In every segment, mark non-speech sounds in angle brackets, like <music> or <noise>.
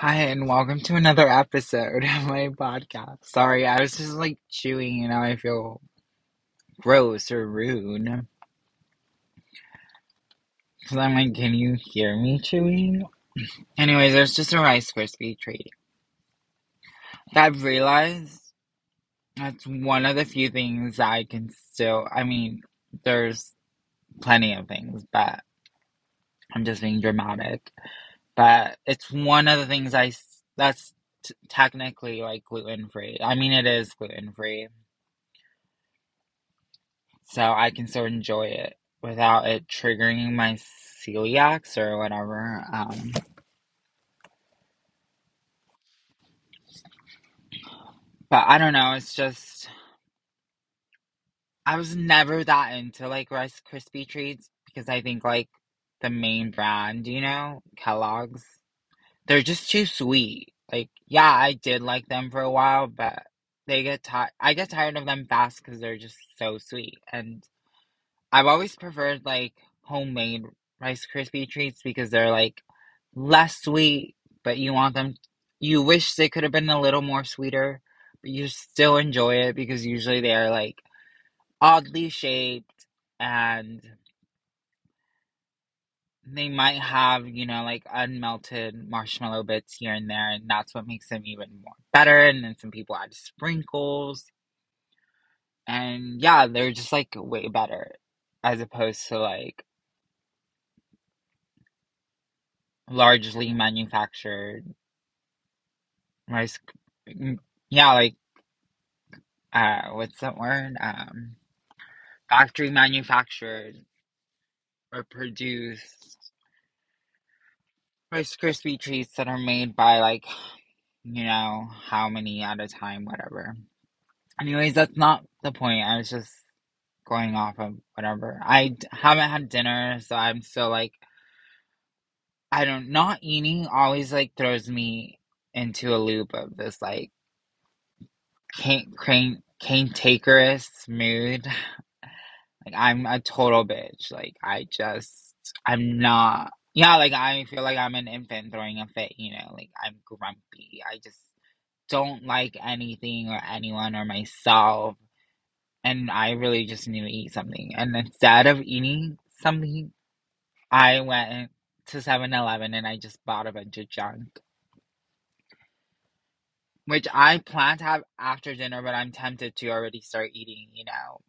Hi, and welcome to another episode <laughs> of my podcast. Sorry, I was just like chewing and now I feel gross or rude. Because I'm like, can you hear me chewing? Anyways, there's just a Rice Krispie treat. I've realized that's one of the few things I can still, I mean, there's plenty of things, but I'm just being dramatic. But it's one of the things I, that's t- technically like gluten free. I mean, it is gluten free. so I can still enjoy it without it triggering my celiacs or whatever. Um, but I don't know. It's just I was never that into like Rice Krispie treats because I think like the main brand, you know, Kellogg's, they're just too sweet. Like, yeah, I did like them for a while, but they get tired. I get tired of them fast because they're just so sweet and I've always preferred like homemade Rice Krispie treats because they're like less sweet, but you want them, you wish they could have been a little more sweeter, but you still enjoy it because usually they are like oddly shaped and they might have, you know, like unmelted marshmallow bits here and there, and that's what makes them even more better. And then some people add sprinkles, and yeah, they're just like way better as opposed to like largely manufactured rice yeah like uh what's that word um factory manufactured or produced rice Krispie treats that are made by like you know how many at a time whatever anyways that's not the point i was just going off of whatever i d- haven't had dinner so i'm still like i don't not eating always like throws me into a loop of this like Can't crane cantankerous mood. Like I'm a total bitch. Like I just I'm not yeah, like I feel like I'm an infant throwing a fit, you know, like I'm grumpy. I just don't like anything or anyone or myself and I really just need to eat something. And instead of eating something, I went to Seven Eleven and I just bought a bunch of junk. Which I plan to have after dinner, but I'm tempted to already start eating, you know.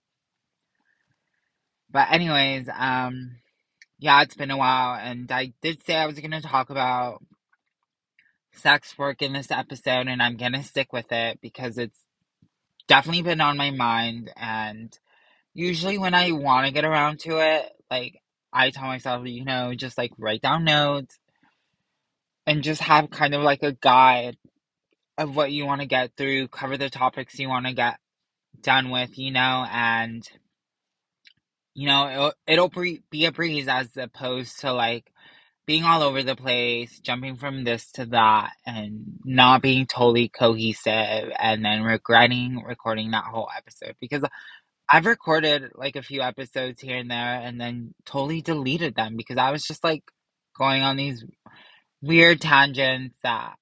But anyways, um, yeah, it's been a while, and I did say I was gonna talk about sex work in this episode, and I'm gonna stick with it because it's definitely been on my mind. And usually, when I want to get around to it, like I tell myself, you know, just like write down notes and just have kind of like a guide of what you want to get through, cover the topics you want to get done with, you know, and you know, it'll, it'll be be a breeze as opposed to like being all over the place, jumping from this to that, and not being totally cohesive, and then regretting recording that whole episode because I've recorded like a few episodes here and there and then totally deleted them because I was just like going on these weird tangents that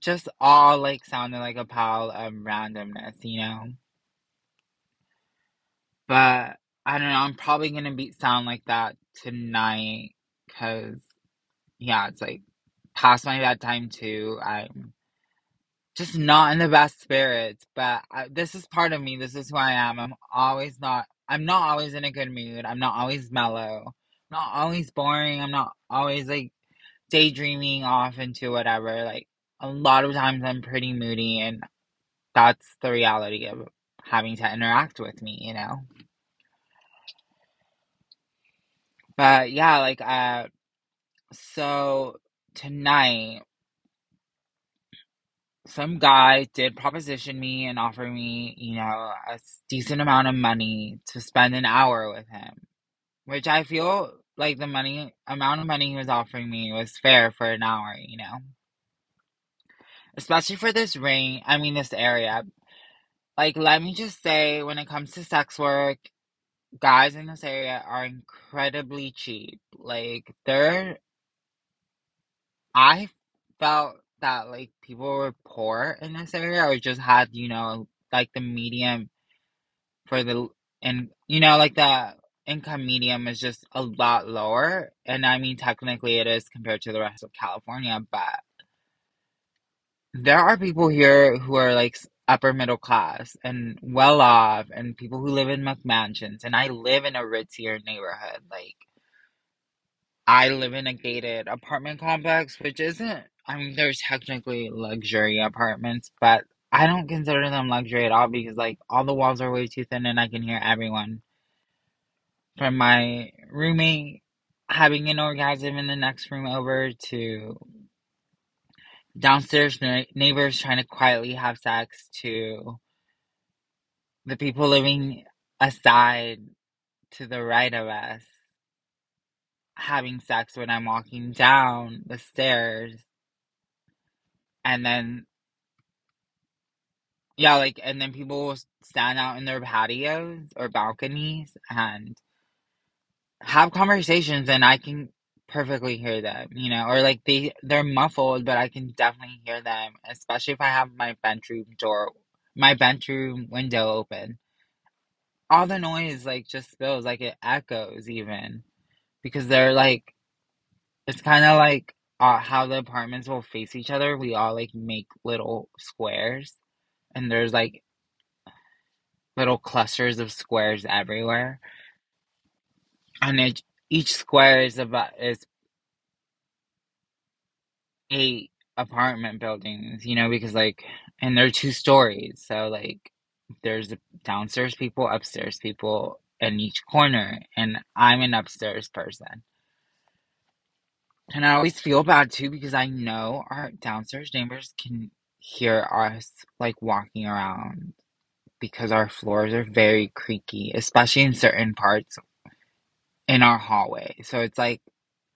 just all like sounded like a pile of randomness, you know? But I don't know, I'm probably gonna be sound like that tonight because yeah, it's like past my bedtime too. I'm just not in the best spirits, but I, this is part of me. This is who I am. I'm always not. I'm not always in a good mood. I'm not always mellow. I'm not always boring. I'm not always like daydreaming off into whatever. Like a lot of times, I'm pretty moody, and that's the reality of having to interact with me. You know. But yeah, like uh, so tonight some guy did proposition me and offer me, you know, a decent amount of money to spend an hour with him, which I feel like the money amount of money he was offering me was fair for an hour, you know, especially for this ring. I mean, this area. Like, let me just say, when it comes to sex work, guys in this area are incredibly cheap. Like, they're I felt that like people were poor in this area or just had, you know, like the medium for the and you know, like the income medium is just a lot lower. And I mean technically it is compared to the rest of California, but there are people here who are like upper middle class and well off and people who live in McMansions and I live in a ritzier neighborhood. Like I live in a gated apartment complex, which isn't I mean there's technically luxury apartments, but I don't consider them luxury at all because like all the walls are way too thin and I can hear everyone. From my roommate having an orgasm in the next room over to downstairs neighbors trying to quietly have sex to the people living aside to the right of us having sex when I'm walking down the stairs. And then yeah like and then people will stand out in their patios or balconies and have conversations and I can perfectly hear them, you know, or like they they're muffled, but I can definitely hear them, especially if I have my bedroom door, my bedroom window open. All the noise like just spills, like it echoes even because they're like it's kind of like uh, how the apartments will face each other. We all like make little squares, and there's like little clusters of squares everywhere, and it, each square is about is eight apartment buildings, you know, because like, and they're two stories. So like, there's downstairs people, upstairs people in each corner, and I'm an upstairs person. And I always feel bad too because I know our downstairs neighbors can hear us like walking around because our floors are very creaky, especially in certain parts in our hallway. So it's like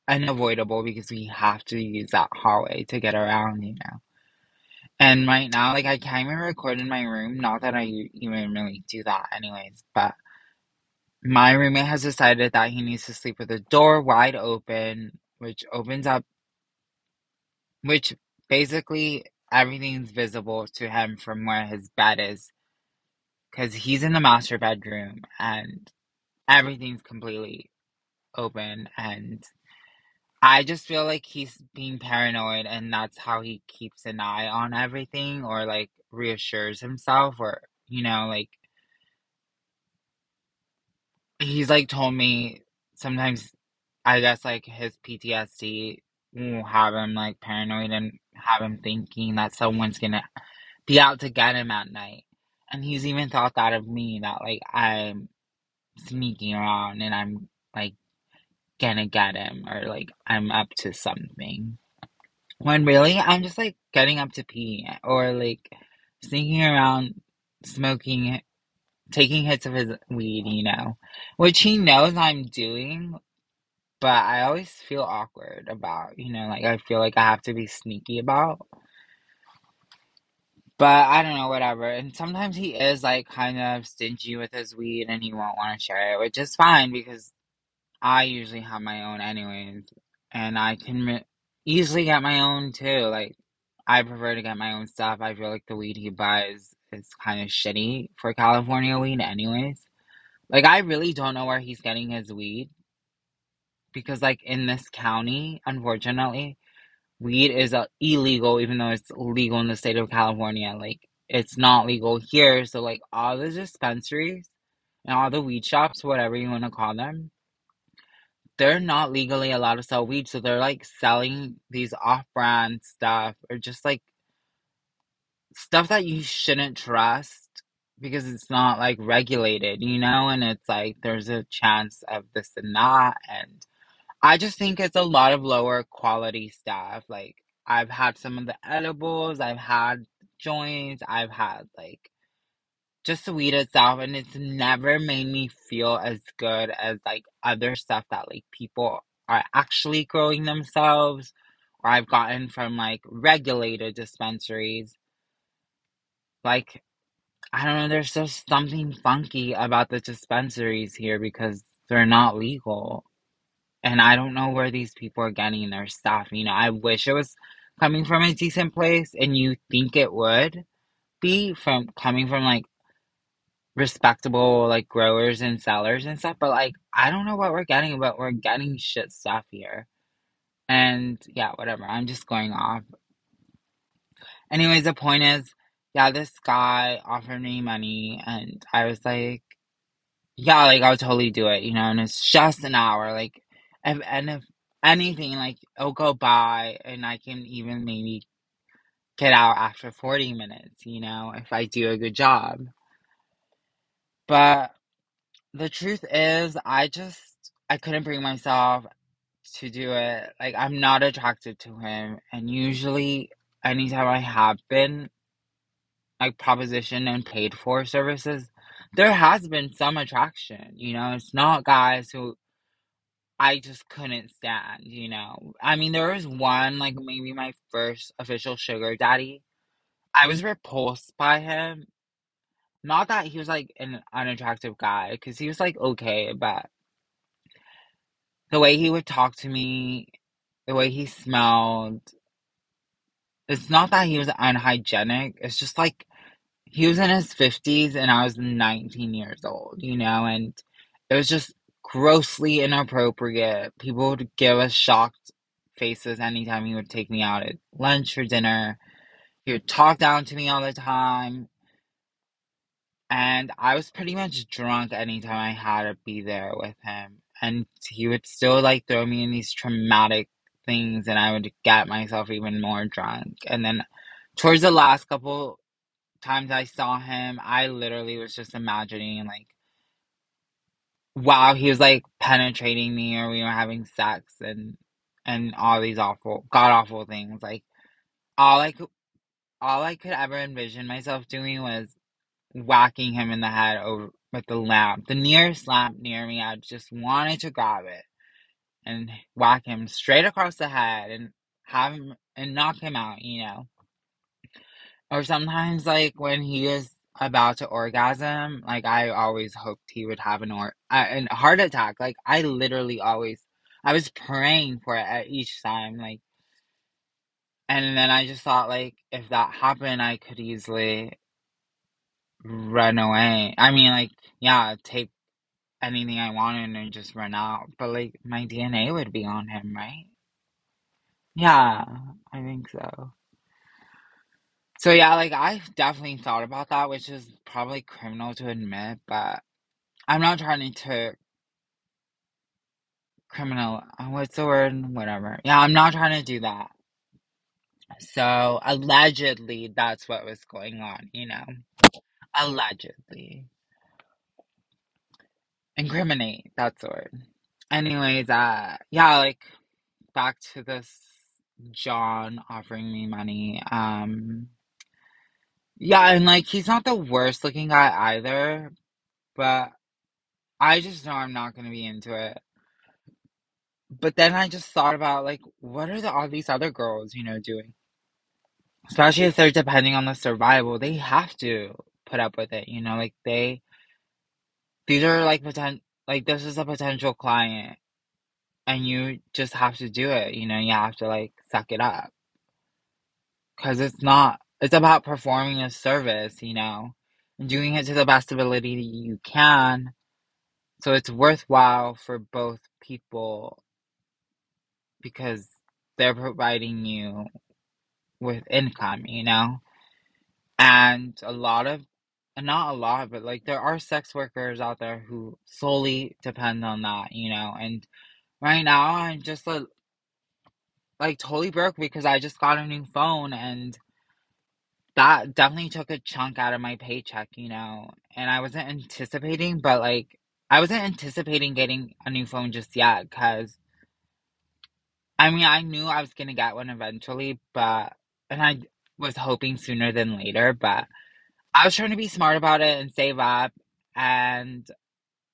unavoidable because we have to use that hallway to get around, you know. And right now, like, I can't even record in my room. Not that I even really do that, anyways, but my roommate has decided that he needs to sleep with the door wide open, which opens up, which basically everything's visible to him from where his bed is. Because he's in the master bedroom and everything's completely open and I just feel like he's being paranoid and that's how he keeps an eye on everything or like reassures himself or you know like he's like told me sometimes I guess like his PTSD will have him like paranoid and have him thinking that someone's gonna be out to get him at night. And he's even thought that of me that like I'm sneaking around and I'm like gonna get him or like I'm up to something. When really I'm just like getting up to pee or like sneaking around smoking, taking hits of his weed, you know, which he knows I'm doing, but I always feel awkward about, you know, like I feel like I have to be sneaky about. But I don't know, whatever. And sometimes he is like kind of stingy with his weed and he won't want to share it, which is fine because I usually have my own anyways, and I can easily get my own too. Like, I prefer to get my own stuff. I feel like the weed he buys is kind of shitty for California weed, anyways. Like, I really don't know where he's getting his weed because, like, in this county, unfortunately, weed is uh, illegal, even though it's legal in the state of California. Like, it's not legal here. So, like, all the dispensaries and all the weed shops, whatever you want to call them, they're not legally allowed to sell weed, so they're like selling these off-brand stuff or just like stuff that you shouldn't trust because it's not like regulated, you know, and it's like there's a chance of this and that and I just think it's a lot of lower quality stuff. Like I've had some of the edibles, I've had joints, I've had like just the weed itself and it's never made me feel as good as like other stuff that like people are actually growing themselves or I've gotten from like regulated dispensaries. Like I don't know, there's just something funky about the dispensaries here because they're not legal. And I don't know where these people are getting their stuff. You know, I wish it was coming from a decent place and you think it would be from coming from like respectable like growers and sellers and stuff, but like I don't know what we're getting, but we're getting shit stuff here. And yeah, whatever. I'm just going off. Anyways, the point is, yeah, this guy offered me money and I was like, yeah, like I would totally do it, you know, and it's just an hour. Like if and if anything, like it'll go by and I can even maybe get out after 40 minutes, you know, if I do a good job. But the truth is, I just I couldn't bring myself to do it. Like I'm not attracted to him, and usually anytime I have been like propositioned and paid for services, there has been some attraction, you know. It's not guys who I just couldn't stand, you know. I mean, there was one like maybe my first official sugar daddy. I was repulsed by him Not that he was like an unattractive guy, because he was like okay, but the way he would talk to me, the way he smelled, it's not that he was unhygienic, it's just like he was in his 50s and I was 19 years old, you know, and it was just grossly inappropriate. People would give us shocked faces anytime he would take me out at lunch or dinner. He would talk down to me all the time. And I was pretty much drunk anytime I had to be there with him. And he would still like throw me in these traumatic things, and I would get myself even more drunk. And then towards the last couple times I saw him, I literally was just imagining, like, wow, he was like penetrating me, or we were having sex, and and all these awful, god awful things. Like all I could, all I could ever envision myself doing was whacking him in the head over with the lamp. The nearest lamp near me, I just wanted to grab it and whack him straight across the head and have him and knock him out, you know. Or sometimes, like when he is about to orgasm, like I always hoped he would have an or an heart attack. Like I literally always, I was praying for it at each time, like. And then I just thought, like, if that happened, I could easily run away. I mean, like, yeah, take anything I wanted and just run out. But like, my DNA would be on him, right? Yeah, I think so. So yeah, like I definitely thought about that, which is probably criminal to admit, but I'm not trying to criminal. uh, What's the word? Whatever. Yeah, I'm not trying to do that. So allegedly, that's what was going on, you know. Allegedly, incriminate. That's the word. Anyways, uh, yeah, like back to this John offering me money. Um, yeah, and like he's not the worst looking guy either, but I just know I'm not gonna be into it. But then I just thought about like what are the all these other girls, you know, doing? Especially if they're depending on the survival, they have to put up with it, you know, like they these are like potential, like this is a potential client and you just have to do it, you know, you have to like suck it up. Cause it's not it's about performing a service, you know, and doing it to the best ability that you can. So it's worthwhile for both people because they're providing you with income, you know? And a lot of, not a lot, but like there are sex workers out there who solely depend on that, you know? And right now I'm just like, like totally broke because I just got a new phone and that definitely took a chunk out of my paycheck, you know? And I wasn't anticipating, but like, I wasn't anticipating getting a new phone just yet because I mean, I knew I was gonna get one eventually, but and I was hoping sooner than later, but I was trying to be smart about it and save up. And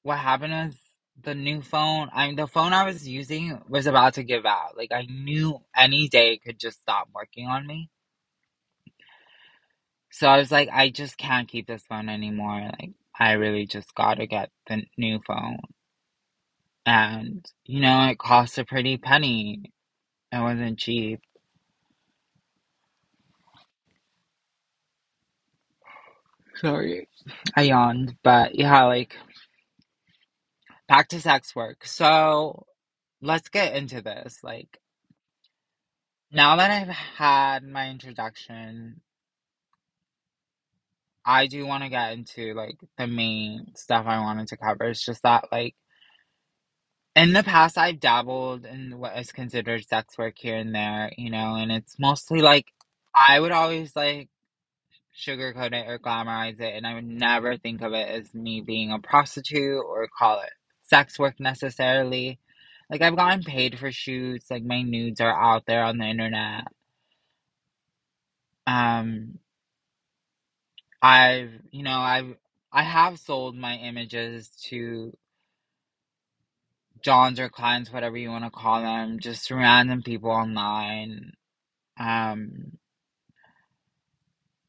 what happened was the new phone, I mean, the phone I was using was about to give out. Like, I knew any day it could just stop working on me. So I was like, I just can't keep this phone anymore. Like, I really just gotta get the new phone. And, you know, it cost a pretty penny. It wasn't cheap. Sorry, I yawned, but yeah, like back to sex work. So let's get into this. Like now that I've had my introduction, I do want to get into like the main stuff I wanted to cover. It's just that like in the past I've dabbled in what is considered sex work here and there, you know, and it's mostly like I would always like sugarcoat it or glamorize it, and I would never think of it as me being a prostitute or call it sex work necessarily. Like I've gotten paid for shoots, like my nudes are out there on the internet. Um, I've, you know, I've I have sold my images to Johns or clients, whatever you want to call them, just random people online. Um,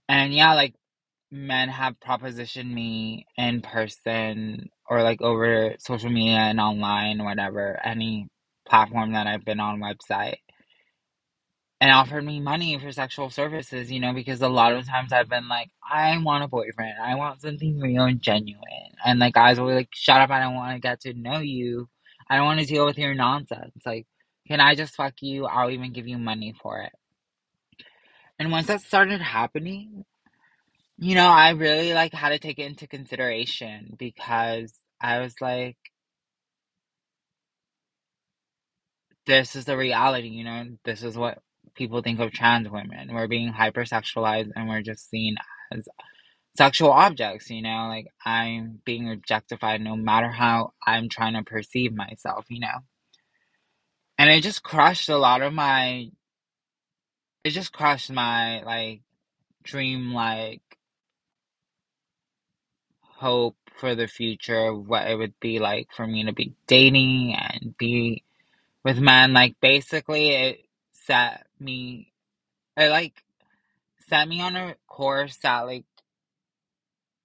and yeah, like men have propositioned me in person or like over social media and online, whatever, any platform that I've been on website and offered me money for sexual services, you know, because a lot of times I've been like, I want a boyfriend. I want something real and genuine. And like guys will be like, shut up, I don't want to get to know you. I don't want to deal with your nonsense. Like, can I just fuck you? I'll even give you money for it. And once that started happening, you know, I really like had to take it into consideration because I was like, this is the reality, you know, this is what people think of trans women. We're being hypersexualized and we're just seen as sexual objects, you know, like I'm being objectified no matter how I'm trying to perceive myself, you know. And it just crushed a lot of my it just crushed my like dream like hope for the future of what it would be like for me to be dating and be with men. Like basically it set me it like set me on a course that like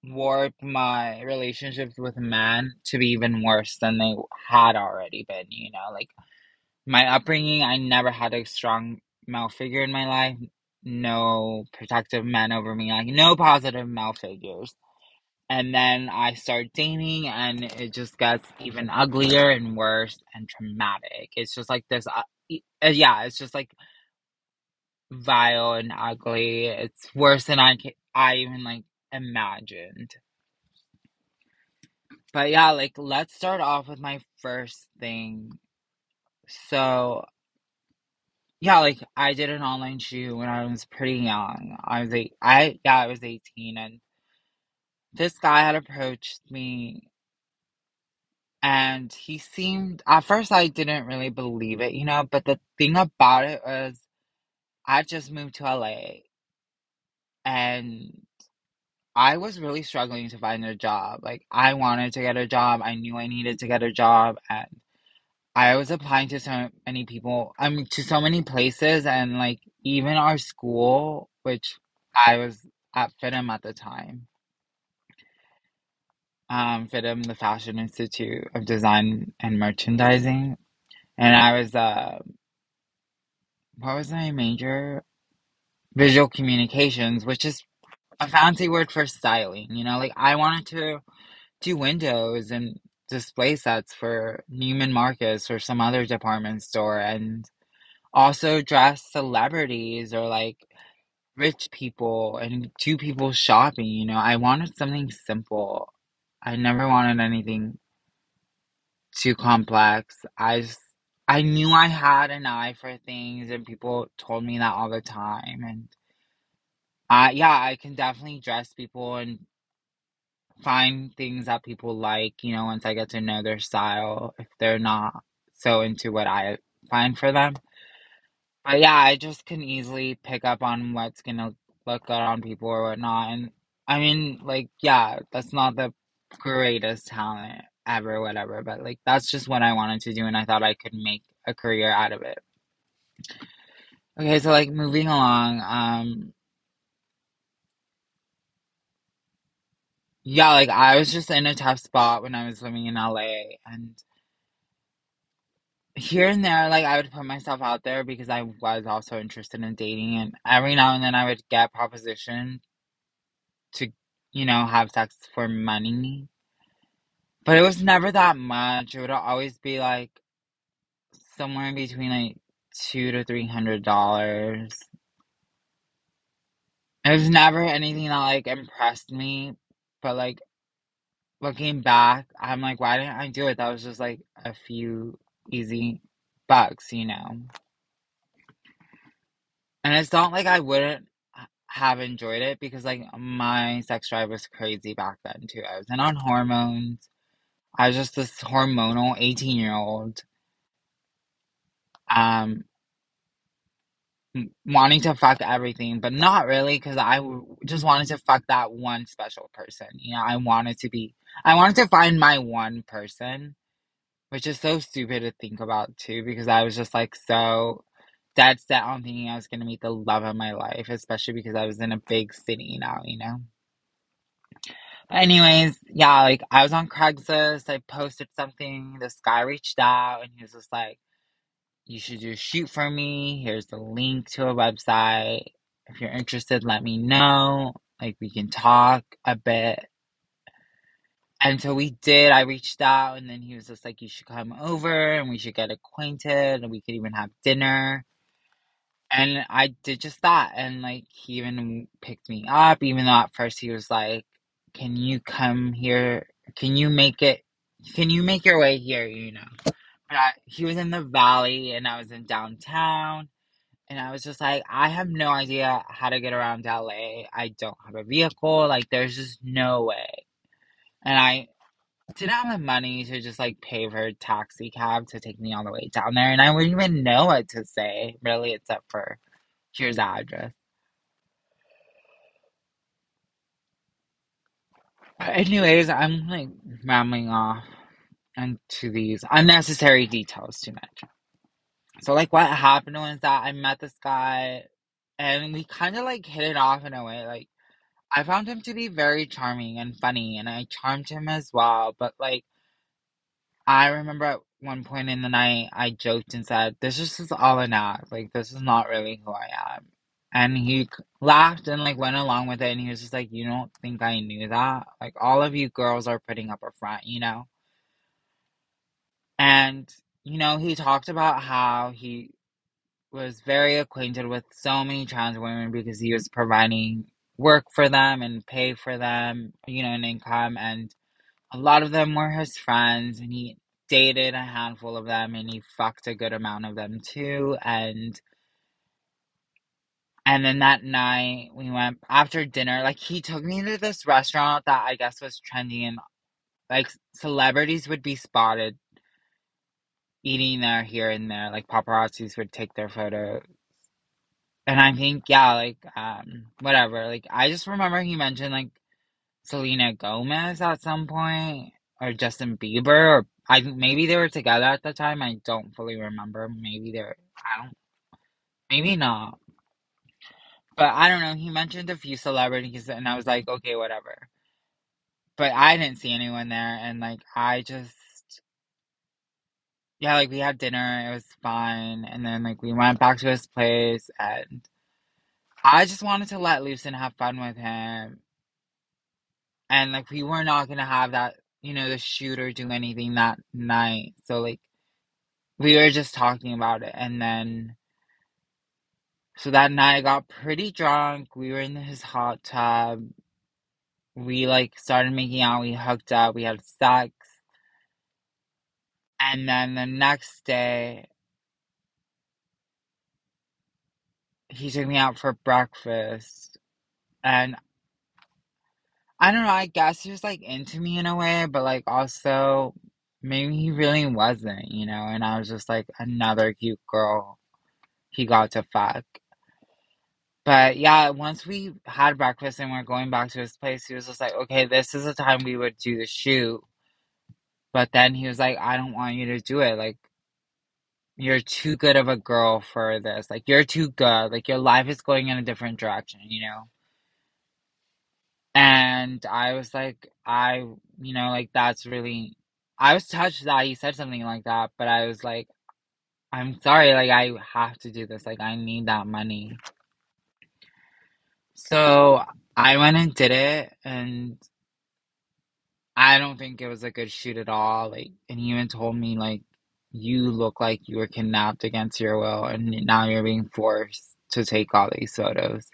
warped my relationships with men to be even worse than they had already been, you know, like my upbringing, I never had a strong male figure in my life, no protective men over me, like no positive male figures. And then I start dating, and it just gets even uglier and worse and traumatic. It's just like this, uh, uh, yeah, it's just like vile and ugly. It's worse than I I even like imagined. But yeah, like let's start off with my first thing. So yeah, like I did an online shoot when I was pretty young. I was eight. I yeah, I was eighteen, and this guy had approached me, and he seemed at first I didn't really believe it, you know. But the thing about it was, I just moved to LA, and I was really struggling to find a job. Like I wanted to get a job. I knew I needed to get a job, and I was applying to so many people, I mean, to so many places, and like even our school, which I was at FIDM at the time, um, FIDM, the Fashion Institute of Design and Merchandising, and I was uh, what was my major? Visual communications, which is a fancy word for styling. You know, like I wanted to do windows and display sets for Neiman Marcus or some other department store, and also dress celebrities or like rich people and two people shopping, you know. I wanted something simple. I never wanted anything too complex. I just, I knew I had an eye for things and people told me that all the time and I yeah, I can definitely dress people and find things that people like, you know, once I get to know their style if they're not so into what I find for them. But yeah, I just can easily pick up on what's gonna look good on people or whatnot. And I mean, like, yeah, that's not the greatest talent ever, whatever, but like, that's just what I wanted to do, and I thought I could make a career out of it. Okay, so like, moving along, um, yeah, like, I was just in a tough spot when I was living in LA, and here and there, like, I would put myself out there because I was also interested in dating, and every now and then I would get proposition to you know, have sex for money. But it was never that much. It would always be like somewhere in between like two to three hundred dollars. It was never anything that like impressed me, but like looking back, I'm like, why didn't I do it? That was just like a few easy bucks, you know. And it's not like I wouldn't have enjoyed it because like my sex drive was crazy back then too. I was in on hormones. I was just this hormonal 18 year old. Um, wanting to fuck everything, but not really because I just wanted to fuck that one special person. You know, I wanted to be, I wanted to find my one person, which is so stupid to think about too because I was just like so dead set on thinking I was going to meet the love of my life, especially because I was in a big city now, you know? Anyways, yeah, like I was on Craigslist, I posted something, this guy reached out and he was just like, you should just shoot for me. Here's the link to a website. If you're interested, let me know. Like we can talk a bit. And so we did. I reached out and then he was just like, You should come over and we should get acquainted and we could even have dinner. And I did just that. And like he even picked me up, even though at first he was like, Can you come here? Can you make it can you make your way here, you know? I, he was in the valley and I was in downtown and I was just like, I have no idea how to get around LA. I don't have a vehicle. Like, there's just no way. And I didn't have the money to just like pay for a taxi cab to take me all the way down there. And I wouldn't even know what to say, really, except for here's the address. But anyways, I'm like rambling off into these unnecessary details too much. So, like, what happened was that I met this guy and we kind of like hit it off in a way. Like, I found him to be very charming and funny, and I charmed him as well. But like, I remember at one point in the night, I joked and said, "This is just all an act. Like, this is not really who I am." And he laughed and like went along with it, and he was just like, "You don't think I knew that? Like, all of you girls are putting up a front, you know?" And you know, he talked about how he was very acquainted with so many trans women because he was providing work for them and pay for them, you know, an income. And a lot of them were his friends, and he dated a handful of them, and he fucked a good amount of them too. And and then that night we went after dinner. Like he took me to this restaurant that I guess was trending, and like celebrities would be spotted eating there here and there. Like paparazzis would take their photos And I think, yeah, like, um, whatever. Like, I just remember he mentioned, like, Selena Gomez at some point, or Justin Bieber, or I maybe they were together at the time. I don't fully remember. Maybe they're, I don't, maybe not. But I don't know. He mentioned a few celebrities, and I was like, okay, whatever. But I didn't see anyone there, and like, I just, yeah, like, we had dinner, it was fine, and then, like, we went back to his place, and I just wanted to let loose and have fun with him. And like we were not gonna have that, you know, the shooter do anything that night. So like we were just talking about it and then so that night I got pretty drunk. We were in his hot tub. We like started making out, we hooked up, we had sex. And then the next day he took me out for breakfast and I don't know, I guess he was like into me in a way, but like also maybe he really wasn't, you know, and I was just like another cute girl he got to fuck. But yeah, once we had breakfast and we're going back to his place, he was just like, okay, this is the time we would do the shoot. But then he was like, I don't want you to do it. Like, you're too good of a girl for this. Like, you're too good. Like, your life is going in a different direction, you know? And I was like, I, you know, like, that's really, I was touched that he said something like that, but I was like, I'm sorry, like, I have to do this. Like, I need that money. So I went and did it, and I don't think it was a good shoot at all. Like, and he even told me like, you look like you were kidnapped against your will, and now you're being forced to take all these photos.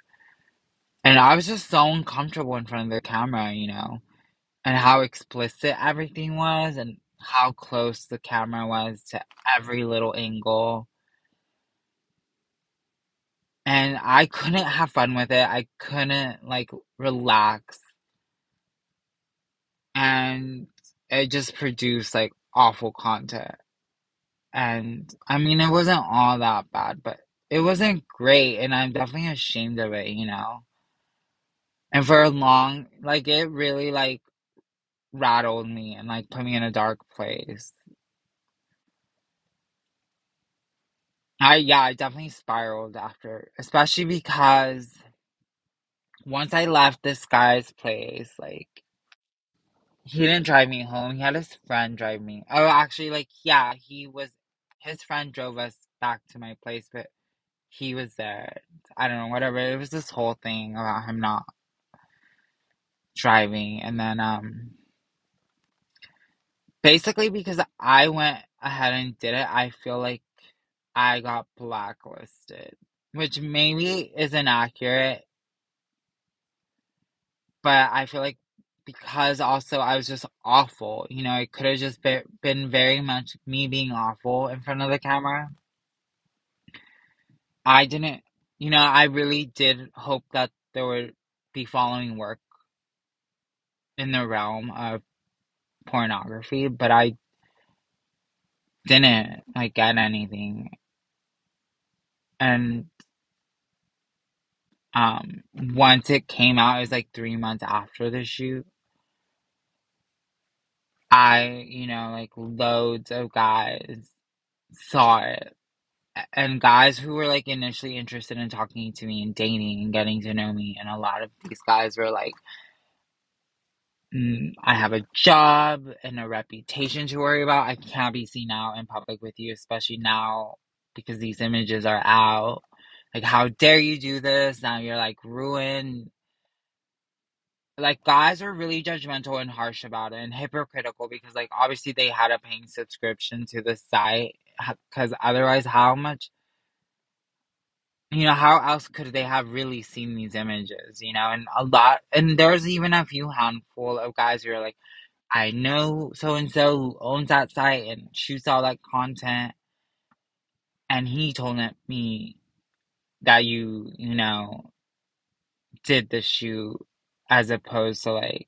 And I was just so uncomfortable in front of the camera, you know, and how explicit everything was, and how close the camera was to every little angle. And I couldn't have fun with it. I couldn't like relax. And it just produced like awful content. And I mean, it wasn't all that bad, but it wasn't great. And I'm definitely ashamed of it, you know? And for a long, like, it really like rattled me and like put me in a dark place. I, yeah, I definitely spiraled after, especially because once I left this guy's place, like, he didn't drive me home. He had his friend drive me. Oh, actually, like, yeah, he was, his friend drove us back to my place, but he was there. I don't know, whatever. It was this whole thing about him not driving. And then, um, basically, because I went ahead and did it, I feel like I got blacklisted, which maybe is inaccurate, but I feel like because also I was just awful, you know, it could have just be- been very much me being awful in front of the camera. I didn't, you know, I really did hope that there would be following work in the realm of pornography, but I didn't like get anything. And um once it came out, it was like three months after the shoot. I, you know, like loads of guys saw it. And guys who were like initially interested in talking to me and dating and getting to know me, and a lot of these guys were like, mm, I have a job and a reputation to worry about. I can't be seen out in public with you, especially now because these images are out. Like, how dare you do this? Now you're like ruined. Like, guys are really judgmental and harsh about it and hypocritical because, like, obviously they had a paying subscription to the site. Because otherwise, how much, you know, how else could they have really seen these images, you know? And a lot, and there's even a few handful of guys who are like, I know so and so who owns that site and shoots all that content. And he told me that you, you know, did the shoot as opposed to like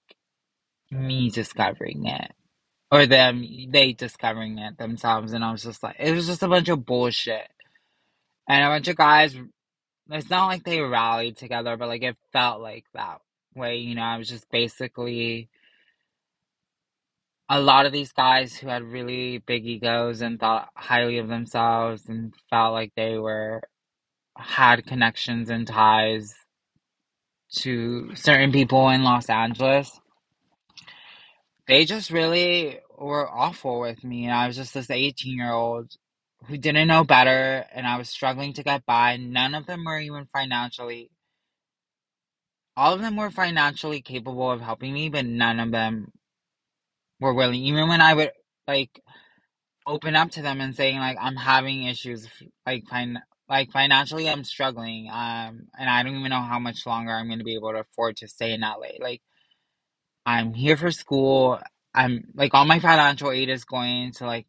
me mm-hmm. discovering it or them, they discovering it themselves. And I was just like, it was just a bunch of bullshit. And a bunch of guys, it's not like they rallied together, but like it felt like that way, you know, I was just basically a lot of these guys who had really big egos and thought highly of themselves and felt like they were had connections and ties to certain people in Los Angeles. They just really were awful with me. I was just this 18 year old who didn't know better and I was struggling to get by. None of them were even financially, all of them were financially capable of helping me, but none of them were willing. Even when I would like open up to them and saying like I'm having issues like fin- like financially I'm struggling um and I don't even know how much longer I'm going to be able to afford to stay in LA like I'm here for school I'm like all my financial aid is going to like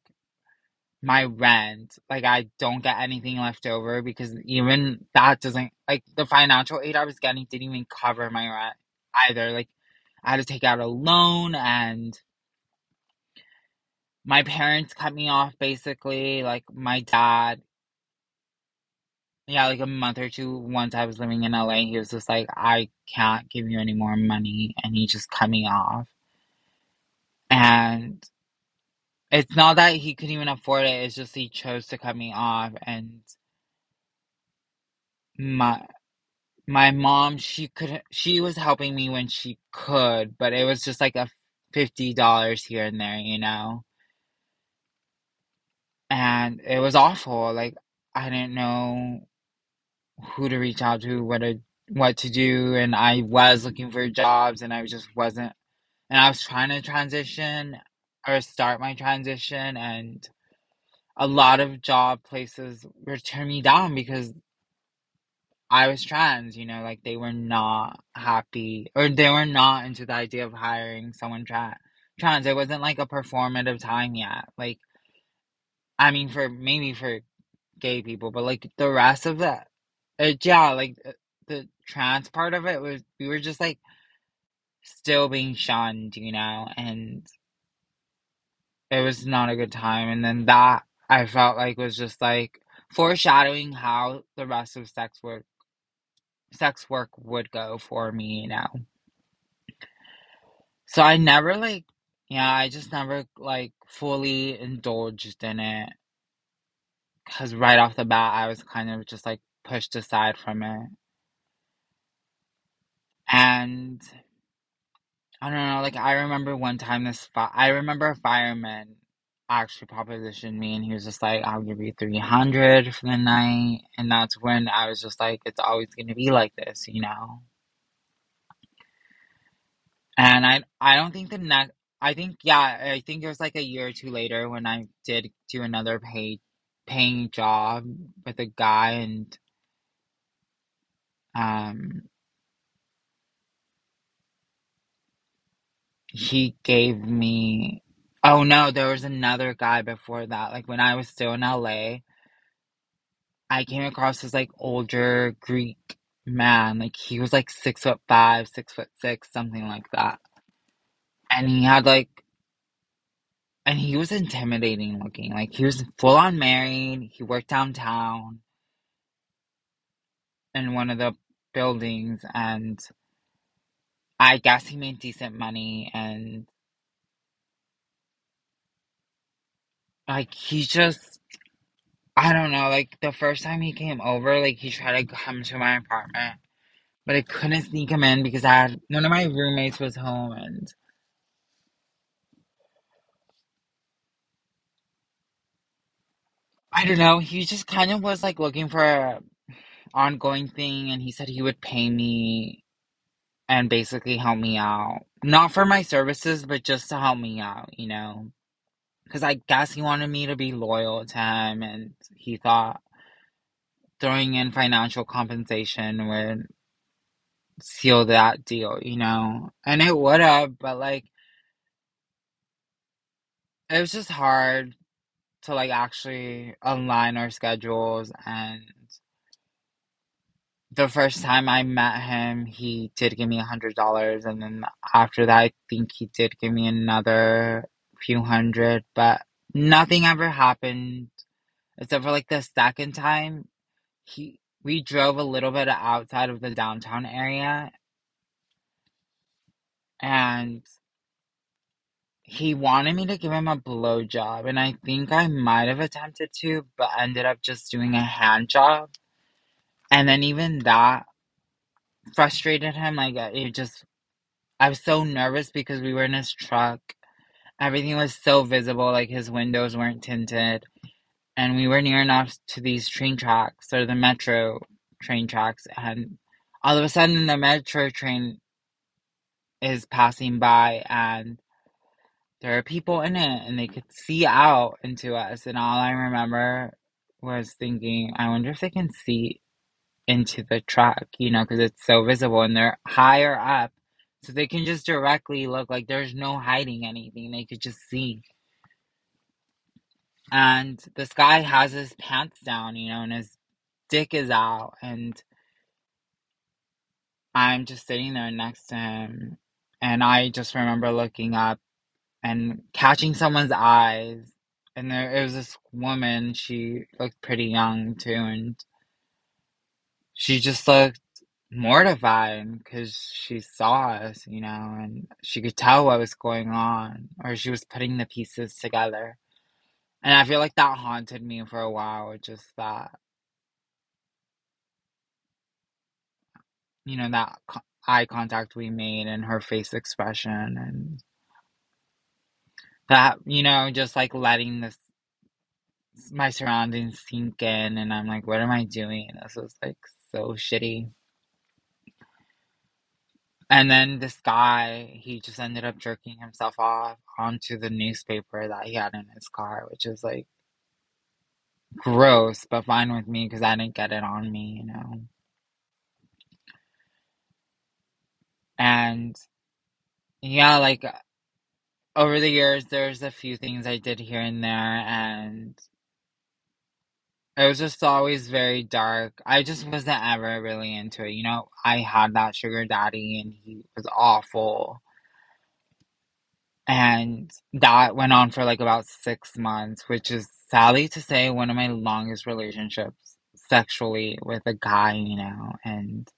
my rent like I don't get anything left over because even that doesn't like the financial aid I was getting didn't even cover my rent either. Like I had to take out a loan and my parents cut me off basically like my dad yeah like a month or two once i was living in la he was just like i can't give you any more money and he just cut me off. And it's not that he couldn't even afford it it's just he chose to cut me off and my my mom she could she was helping me when she could but it was just like a $50 here and there you know? And it was awful like i didn't know who to reach out to, what to what to do and I was looking for jobs and I just wasn't and I was trying to transition or start my transition and a lot of job places were turning me down because I was trans, you know, like they were not happy or they were not into the idea of hiring someone tra- trans. It wasn't like a performative time yet. Like, I mean, for maybe for gay people, but like the rest of it, it yeah, like uh, the trans part of it was, we were just like still being shunned, you know, and it was not a good time. And then that I felt like was just like foreshadowing how the rest of sex work sex work would go for me, you know. So I never like yeah, I just never like fully indulged in it cuz right off the bat I was kind of just like pushed aside from it. And I don't know, like I remember one time this fi- I remember a fireman actually propositioned me and he was just like I'll give you 300 for the night and that's when I was just like it's always going to be like this, you know. And I I don't think the next I think yeah, I think it was like a year or two later when I did do another paying job with a guy and um he gave me oh no, there was another guy before that. Like when I was still in LA, I came across this like older Greek man. Like he was like six foot five, six foot six, something like that. And he had like and he was intimidating looking. Like he was full on married. He worked downtown in one of the buildings, and I guess he made decent money. And like he just, I don't know. Like the first time he came over, like he tried to come to my apartment, but I couldn't sneak him in because I had one of my roommates was home, and I don't know. He just kind of was like looking for ongoing thing, and he said he would pay me and basically help me out. Not for my services, but just to help me out, you know? Because I guess he wanted me to be loyal to him, and he thought throwing in financial compensation would seal that deal, you know? And it would have, but like, it was just hard to like actually align our schedules and the first time I met him, he did give me a hundred dollars, and then after that, I think he did give me another few hundred, but nothing ever happened except for like the second time. He we drove a little bit outside of the downtown area, and he wanted me to give him a blowjob, and I think I might have attempted to, but ended up just doing a hand job, and then even that frustrated him. Like uh, it just I was so nervous because we were in his truck. Everything was so visible, like his windows weren't tinted. And we were near enough to these train tracks or the metro train tracks. And all of a sudden, the metro train is passing by, and there are people in it, and they could see out into us. And all I remember was thinking, I wonder if they can see into the truck, you know, because it's so visible and they're higher up. So they can just directly look like there's no hiding anything. They could just see. And this guy has his pants down, you know, and his dick is out. And I'm just sitting there next to him. And I just remember looking up and catching someone's eyes. And there it was this woman, she looked pretty young too, and she just looked mortified because she saw us, you know, and she could tell what was going on, or she was putting the pieces together. And I feel like that haunted me for a while, just that, you know, that eye contact we made and her face expression, and that, you know, just like letting this, my surroundings sink in, and I'm like, what am I doing? This is like so shitty. And then this guy, he just ended up jerking himself off onto the newspaper that he had in his car, which is like gross, but fine with me because I didn't get it on me, you know. And yeah, like over the years, there's a few things I did here and there, and it was just always very dark. I just wasn't ever really into it. You know, I had that sugar daddy, and he was awful. And that went on for like about six months, which is sadly to say one of my longest relationships sexually with a guy, you know. And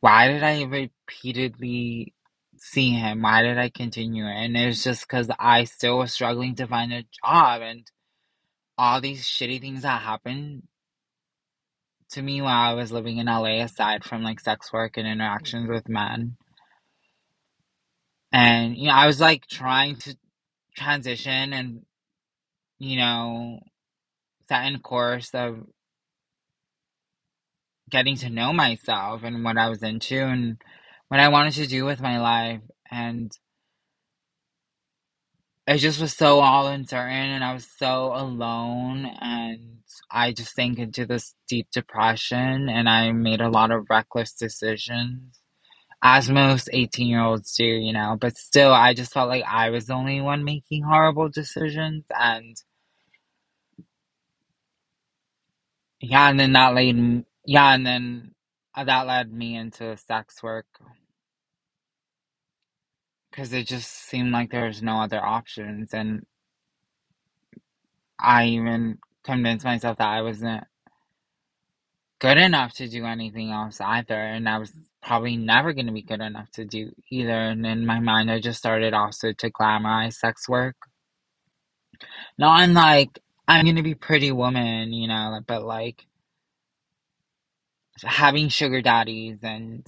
why did I repeatedly see him? Why did I continue? And it was just because I still was struggling to find a job and all these shitty things that happened to me while I was living in LA, aside from like sex work and interactions with men. And, you know, I was like trying to transition and, you know, set in course of getting to know myself and what I was into and what I wanted to do with my life. And it just was so all uncertain and I was so alone and I just sank into this deep depression and I made a lot of reckless decisions. As most 18 year olds do, you know, but still, I just felt like I was the only one making horrible decisions. And yeah, and then that led, yeah, and then uh, that led me into sex work because it just seemed like there was no other options. And I even convinced myself that I wasn't good enough to do anything else either. And I was probably never going to be good enough to do either. And in my mind, I just started also to glamorize sex work. Not in like, I'm going to be pretty woman, you know, but like having sugar daddies and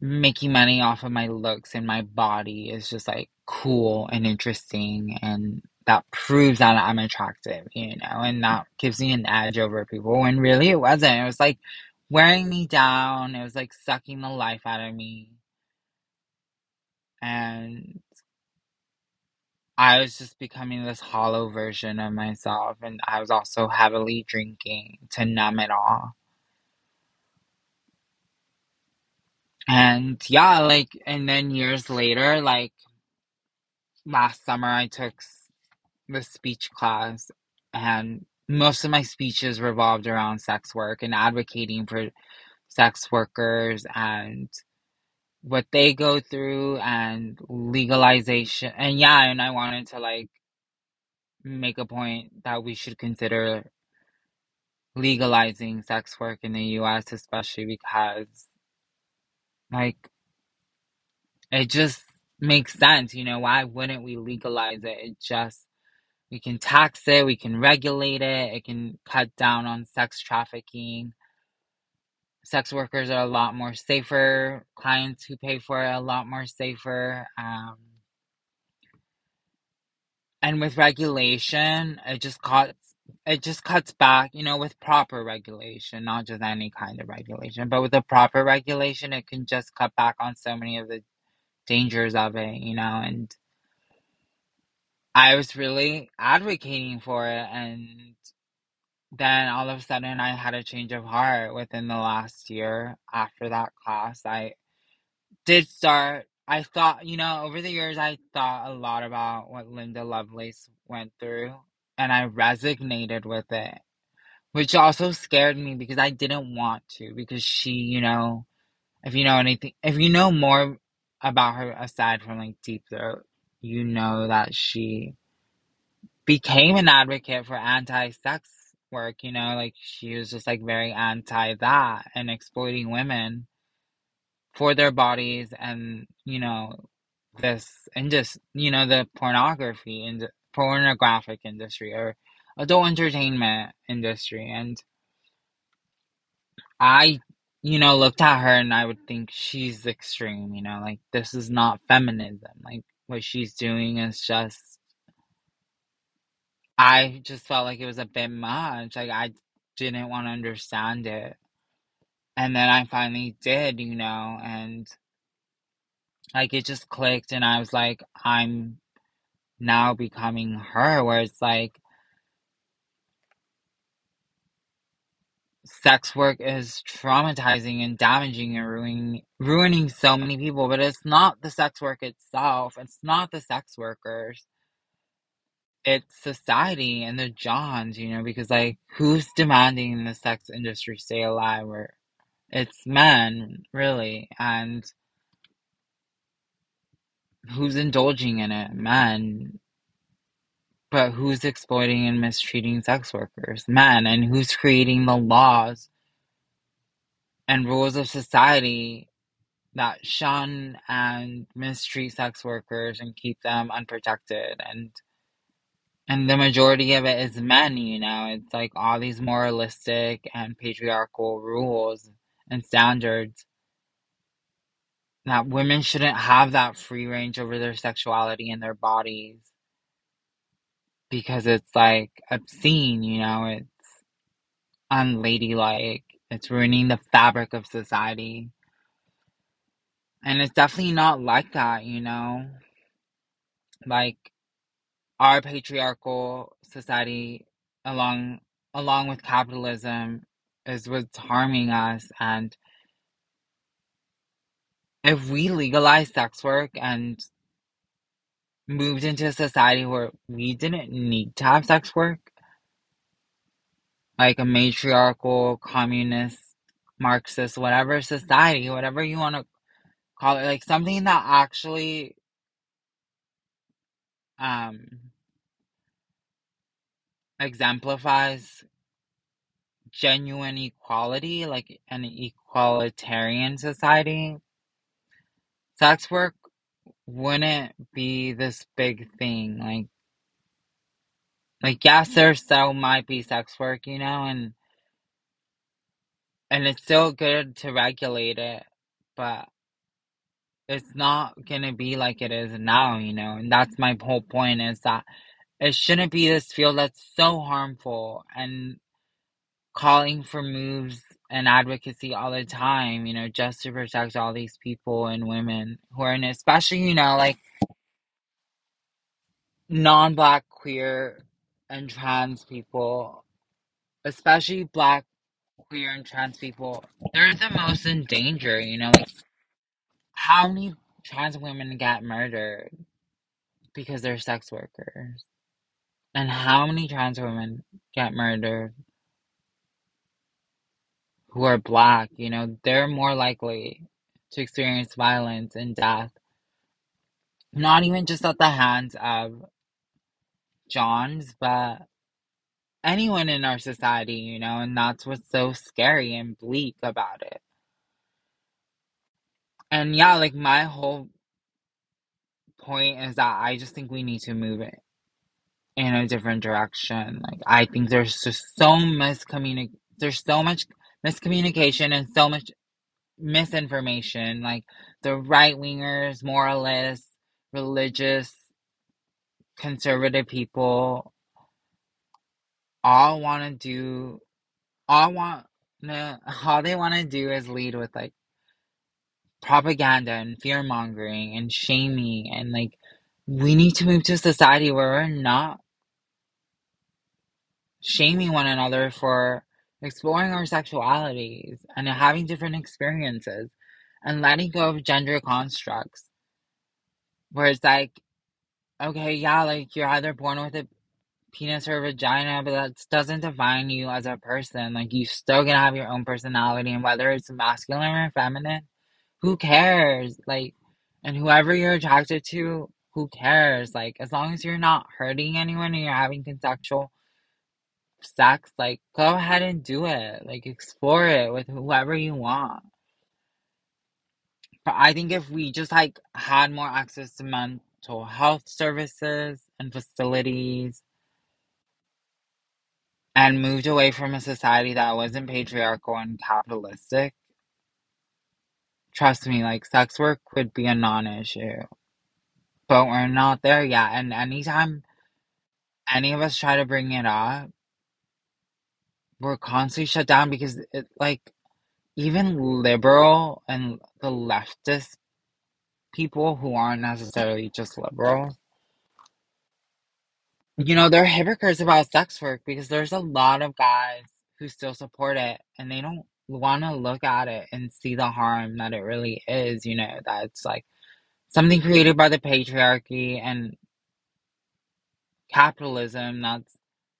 making money off of my looks and my body is just like cool and interesting and that proves that I'm attractive, you know, and that gives me an edge over people when really it wasn't. It was like wearing me down, it was like sucking the life out of me. And I was just becoming this hollow version of myself, and I was also heavily drinking to numb it all. And yeah, like, and then years later, like last summer, I took the speech class, and most of my speeches revolved around sex work and advocating for sex workers and what they go through and legalization. And yeah, and I wanted to like make a point that we should consider legalizing sex work in the US, especially because like it just makes sense, you know, why wouldn't we legalize it? It just we can tax it, we can regulate it, it can cut down on sex trafficking. Sex workers are a lot more safer, clients who pay for it are a lot more safer. Um, and with regulation, it just cuts it just cuts back, you know, with proper regulation, not just any kind of regulation, but with the proper regulation, it can just cut back on so many of the dangers of it, you know, and I was really advocating for it and then all of a sudden I had a change of heart within the last year after that class. I did start I thought, you know, over the years I thought a lot about what Linda Lovelace went through and I resonated with it, which also scared me because I didn't want to because she, you know, if you know anything, if you know more about her aside from like Deep Throat, you know that she became an advocate for anti-sex work, you know, like she was just like very anti that and exploiting women for their bodies and, you know, this and just, you know, the pornography and pornographic industry or adult entertainment industry and I you know looked at her and I would think she's extreme, you know, like this is not feminism. Like what she's doing is just I just felt like it was a bit much. Like I didn't want to understand it. And then I finally did, you know, and like it just clicked and I was like, I'm now becoming her, where it's like sex work is traumatizing and damaging and ruining ruining so many people, but it's not the sex work itself. It's not the sex workers. It's society and the Johns, you know, because like who's demanding the sex industry stay alive or it's men, really, and who's indulging in it? Men. But who's exploiting and mistreating sex workers? Men. And who's creating the laws and rules of society that shun and mistreat sex workers and keep them unprotected and and the majority of it is men, you know. It's like all these moralistic and patriarchal rules and standards that women shouldn't have that free range over their sexuality and their bodies because it's like obscene, you know, it's unladylike, it's ruining the fabric of society. And it's definitely not like that, you know? Like our patriarchal society along along with capitalism is what's harming us and if we legalize sex work and moved into a society where we didn't need to have sex work like a matriarchal communist marxist whatever society whatever you want to call it like something that actually um exemplifies genuine equality, like an equalitarian society, sex work wouldn't be this big thing. Like, like yes, mm-hmm. there still might be sex work, you know, and and it's still good to regulate it, but it's not gonna be like it is now, you know. And that's my whole point is that it shouldn't be this field that's so harmful and calling for moves and advocacy all the time, you know, just to protect all these people and women who are in especially, you know, like non black, queer, and trans people, especially black, queer, and trans people, they're the most in danger, you know, like how many trans women get murdered because they're sex workers? And how many trans women get murdered who are black, you know, they're more likely to experience violence and death, not even just at the hands of Johns, but anyone in our society, you know, and that's what's so scary and bleak about it. And yeah, like my whole point is that I just think we need to move it in a different direction. Like I think there's just so miscommunic there's so much miscommunication and so much misinformation. Like the right wingers, moralists, religious, conservative people all want to do, all want, no, all they want to do is lead with like propaganda and fear mongering and shaming. And like, we need to move to a society where we're not shaming one another for exploring our sexualities and having different experiences and letting go of gender constructs where it's like okay yeah like you're either born with a penis or vagina but that doesn't define you as a person. Like you still gonna have your own personality and whether it's masculine or feminine who cares? Like and whoever you're attracted to who cares? Like as long as you're not hurting anyone and you're having consensual sex, like go ahead and do it. Like explore it with whoever you want. But I think if we just like had more access to mental health services and facilities and moved away from a society that wasn't patriarchal and capitalistic, trust me, like sex work would be a non-issue. But we're not there yet. And anytime any of us try to bring it up, we're constantly shut down because it like even liberal and the leftist people who aren't necessarily just liberal, you know, they're hypocrites about sex work because there's a lot of guys who still support it and they don't want to look at it and see the harm that it really is, you know, that it's like something created by the patriarchy and capitalism that's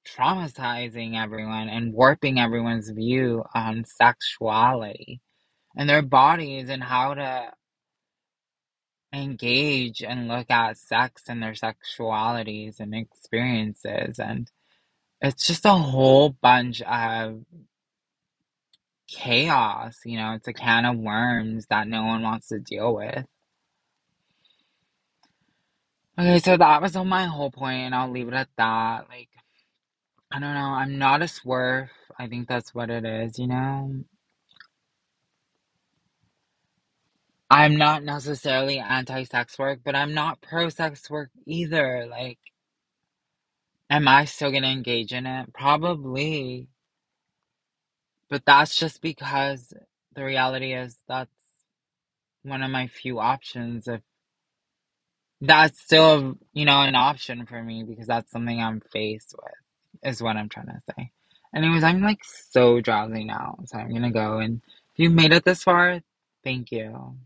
traumatizing everyone and warping everyone's view on sexuality and their bodies and how to engage and look at sex and their sexualities and experiences. And it's just a whole bunch of chaos you know it's a can of worms that no one wants to deal with. Okay so that was on my whole point and i'll leave it at that. Like i don't know i'm not a SWERF i think that's what it is you know? I'm not necessarily anti-sex work but i'm not pro-sex work either like am i still gonna engage in it? Probably. But that's just because the reality is that's one of my few options. If that's still, you know, an option for me because that's something I'm faced with, is what I'm trying to say. Anyways, I'm like so drowsy now, so I'm gonna go. And if you made it this far, thank you.